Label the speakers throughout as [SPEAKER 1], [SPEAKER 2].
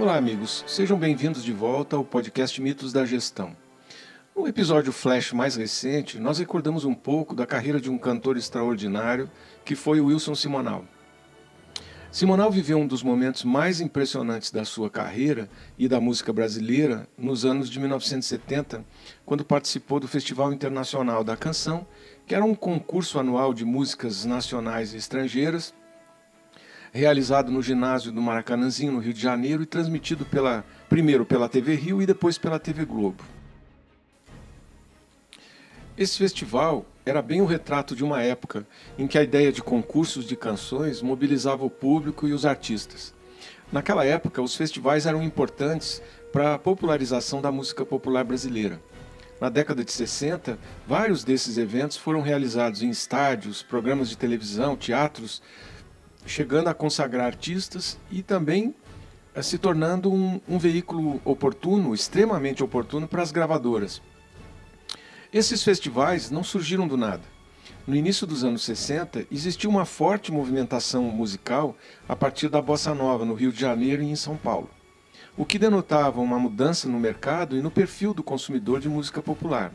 [SPEAKER 1] Olá, amigos. Sejam bem-vindos de volta ao podcast Mitos da Gestão. No episódio Flash mais recente, nós recordamos um pouco da carreira de um cantor extraordinário que foi Wilson Simonal. Simonal viveu um dos momentos mais impressionantes da sua carreira e da música brasileira nos anos de 1970, quando participou do Festival Internacional da Canção, que era um concurso anual de músicas nacionais e estrangeiras, realizado no ginásio do Maracanãzinho, no Rio de Janeiro, e transmitido pela, primeiro pela TV Rio e depois pela TV Globo. Esse festival era bem o retrato de uma época em que a ideia de concursos de canções mobilizava o público e os artistas. Naquela época, os festivais eram importantes para a popularização da música popular brasileira. Na década de 60, vários desses eventos foram realizados em estádios, programas de televisão, teatros, chegando a consagrar artistas e também eh, se tornando um, um veículo oportuno, extremamente oportuno, para as gravadoras. Esses festivais não surgiram do nada. No início dos anos 60, existia uma forte movimentação musical a partir da bossa nova no Rio de Janeiro e em São Paulo, o que denotava uma mudança no mercado e no perfil do consumidor de música popular.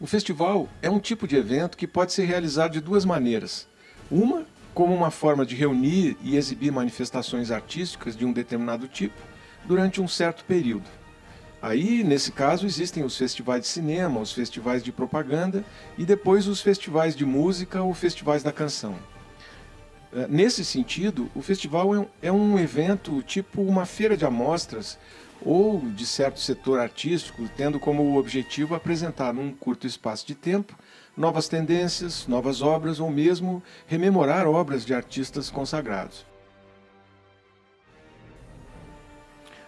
[SPEAKER 1] O festival é um tipo de evento que pode ser realizado de duas maneiras. Uma, como uma forma de reunir e exibir manifestações artísticas de um determinado tipo durante um certo período Aí, nesse caso, existem os festivais de cinema, os festivais de propaganda e depois os festivais de música ou festivais da canção. É, nesse sentido, o festival é, é um evento tipo uma feira de amostras ou de certo setor artístico, tendo como objetivo apresentar num curto espaço de tempo novas tendências, novas obras ou mesmo rememorar obras de artistas consagrados.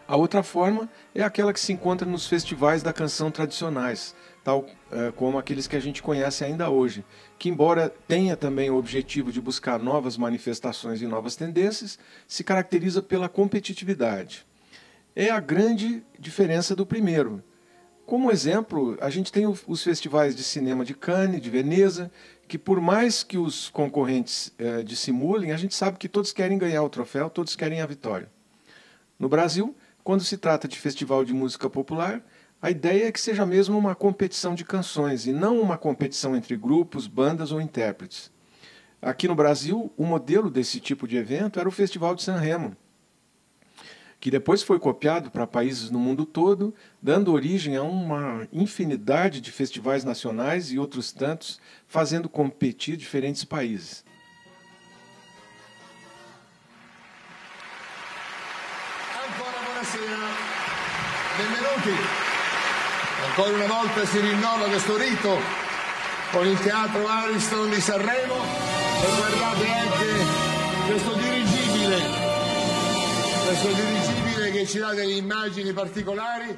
[SPEAKER 1] A outra forma é aquela que se encontra nos festivais da canção tradicionais, tal é, como aqueles que a gente conhece ainda hoje, que, embora tenha também o objetivo de buscar novas manifestações e novas tendências, se caracteriza pela competitividade. É a grande diferença do primeiro. Como exemplo, a gente tem os festivais de cinema de Cannes, de Veneza, que por mais que os concorrentes é, dissimulem, a gente sabe que todos querem ganhar o troféu, todos querem a vitória. No Brasil, quando se trata de festival de música popular, a ideia é que seja mesmo uma competição de canções e não uma competição entre grupos, bandas ou intérpretes. Aqui no Brasil, o modelo desse tipo de evento era o Festival de San Remo, que depois foi copiado para países no mundo todo, dando origem a uma infinidade de festivais nacionais e outros tantos, fazendo competir diferentes países.
[SPEAKER 2] Benvenuti. Ancora una volta si rinnova questo rito con il Teatro Ariston di Sanremo e guardate anche questo dirigibile, questo dirigibile che ci dà delle immagini particolari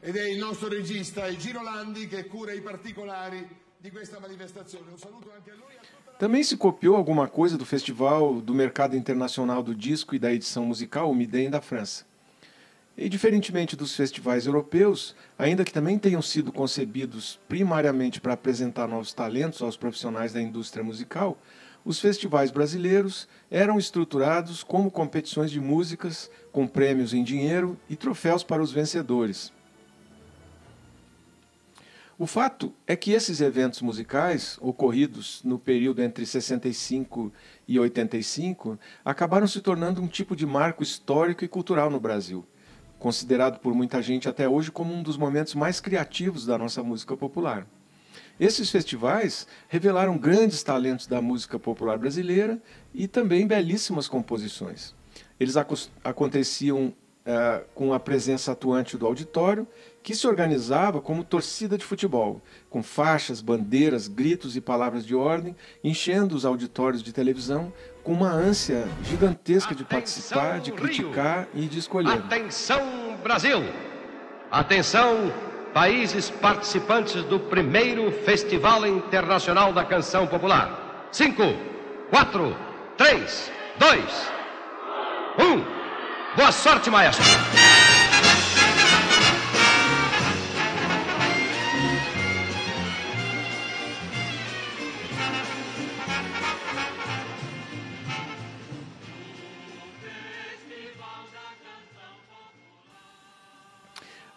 [SPEAKER 2] ed è il nostro regista, il Giro Landi, che cura i particolari di questa manifestazione. Un saluto anche a lui.
[SPEAKER 1] Também se copiou alguma coisa do Festival do Mercado Internacional do Disco e da Edição Musical, o MIDEM, da França. E diferentemente dos festivais europeus, ainda que também tenham sido concebidos primariamente para apresentar novos talentos aos profissionais da indústria musical, os festivais brasileiros eram estruturados como competições de músicas, com prêmios em dinheiro e troféus para os vencedores. O fato é que esses eventos musicais, ocorridos no período entre 65 e 85, acabaram se tornando um tipo de marco histórico e cultural no Brasil considerado por muita gente até hoje como um dos momentos mais criativos da nossa música popular. Esses festivais revelaram grandes talentos da música popular brasileira e também belíssimas composições. Eles aconteciam uh, com a presença atuante do auditório, que se organizava como torcida de futebol, com faixas, bandeiras, gritos e palavras de ordem, enchendo os auditórios de televisão com uma ânsia gigantesca de participar, de criticar e de escolher.
[SPEAKER 3] Atenção, Brasil! Atenção, países participantes do primeiro Festival Internacional da Canção Popular. Cinco, quatro, três, dois, um. Boa sorte, maestro!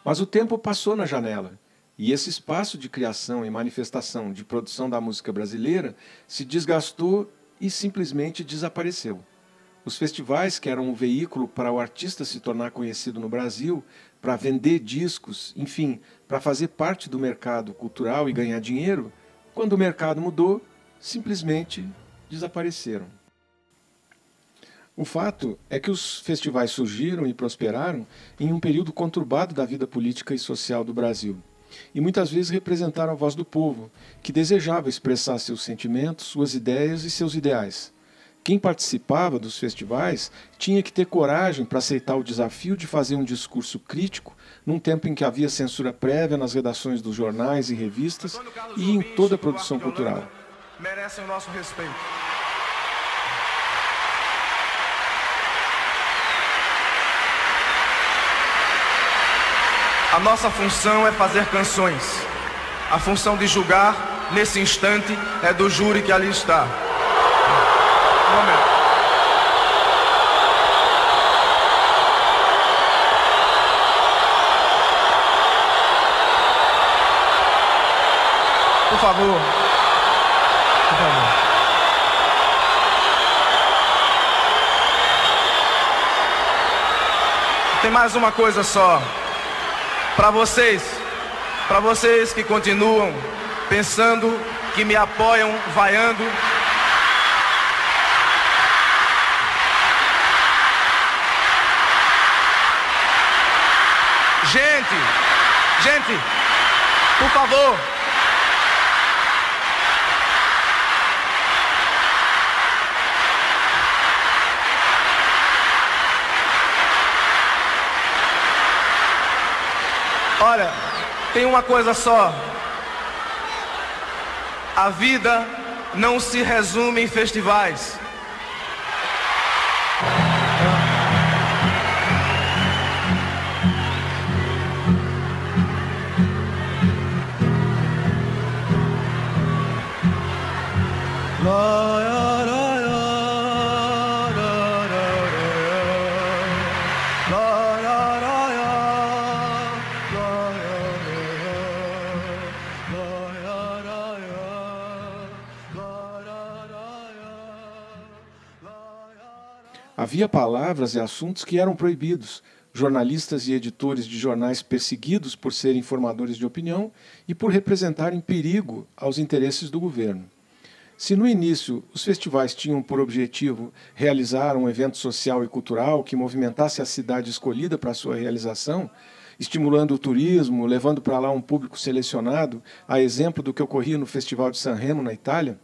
[SPEAKER 1] Mas o tempo passou na janela e esse espaço de criação e manifestação de produção da música brasileira se desgastou e simplesmente desapareceu. Os festivais, que eram um veículo para o artista se tornar conhecido no Brasil, para vender discos, enfim, para fazer parte do mercado cultural e ganhar dinheiro, quando o mercado mudou, simplesmente desapareceram. O fato é que os festivais surgiram e prosperaram em um período conturbado da vida política e social do Brasil e muitas vezes representaram a voz do povo, que desejava expressar seus sentimentos, suas ideias e seus ideais. Quem participava dos festivais tinha que ter coragem para aceitar o desafio de fazer um discurso crítico num tempo em que havia censura prévia nas redações dos jornais e revistas e em toda a produção cultural.
[SPEAKER 4] Merecem o nosso respeito. A nossa função é fazer canções. A função de julgar, nesse instante, é do júri que ali está. Um momento. Por favor. Por favor. Tem mais uma coisa só. Para vocês, para vocês que continuam pensando, que me apoiam, vaiando. Gente, gente, por favor. Olha, tem uma coisa só. A vida não se resume em festivais.
[SPEAKER 1] Havia palavras e assuntos que eram proibidos. Jornalistas e editores de jornais perseguidos por serem formadores de opinião e por representarem perigo aos interesses do governo. Se no início os festivais tinham por objetivo realizar um evento social e cultural que movimentasse a cidade escolhida para sua realização, estimulando o turismo, levando para lá um público selecionado, a exemplo do que ocorria no Festival de San Remo, na Itália,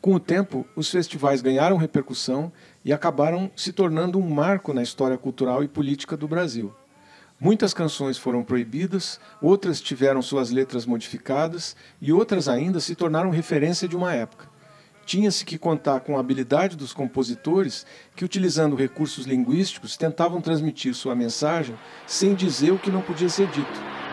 [SPEAKER 1] com o tempo, os festivais ganharam repercussão e acabaram se tornando um marco na história cultural e política do Brasil. Muitas canções foram proibidas, outras tiveram suas letras modificadas e outras ainda se tornaram referência de uma época. Tinha-se que contar com a habilidade dos compositores que, utilizando recursos linguísticos, tentavam transmitir sua mensagem sem dizer o que não podia ser dito.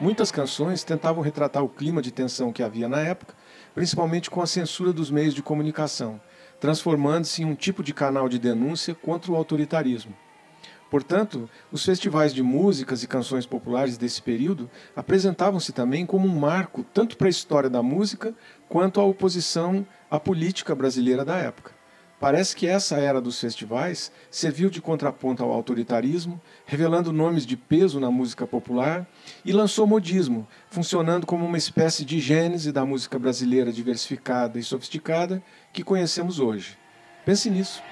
[SPEAKER 1] Muitas canções tentavam retratar o clima de tensão que havia na época, principalmente com a censura dos meios de comunicação, transformando-se em um tipo de canal de denúncia contra o autoritarismo. Portanto, os festivais de músicas e canções populares desse período apresentavam-se também como um marco tanto para a história da música quanto à oposição à política brasileira da época. Parece que essa era dos festivais serviu de contraponto ao autoritarismo, revelando nomes de peso na música popular, e lançou modismo, funcionando como uma espécie de gênese da música brasileira diversificada e sofisticada que conhecemos hoje. Pense nisso.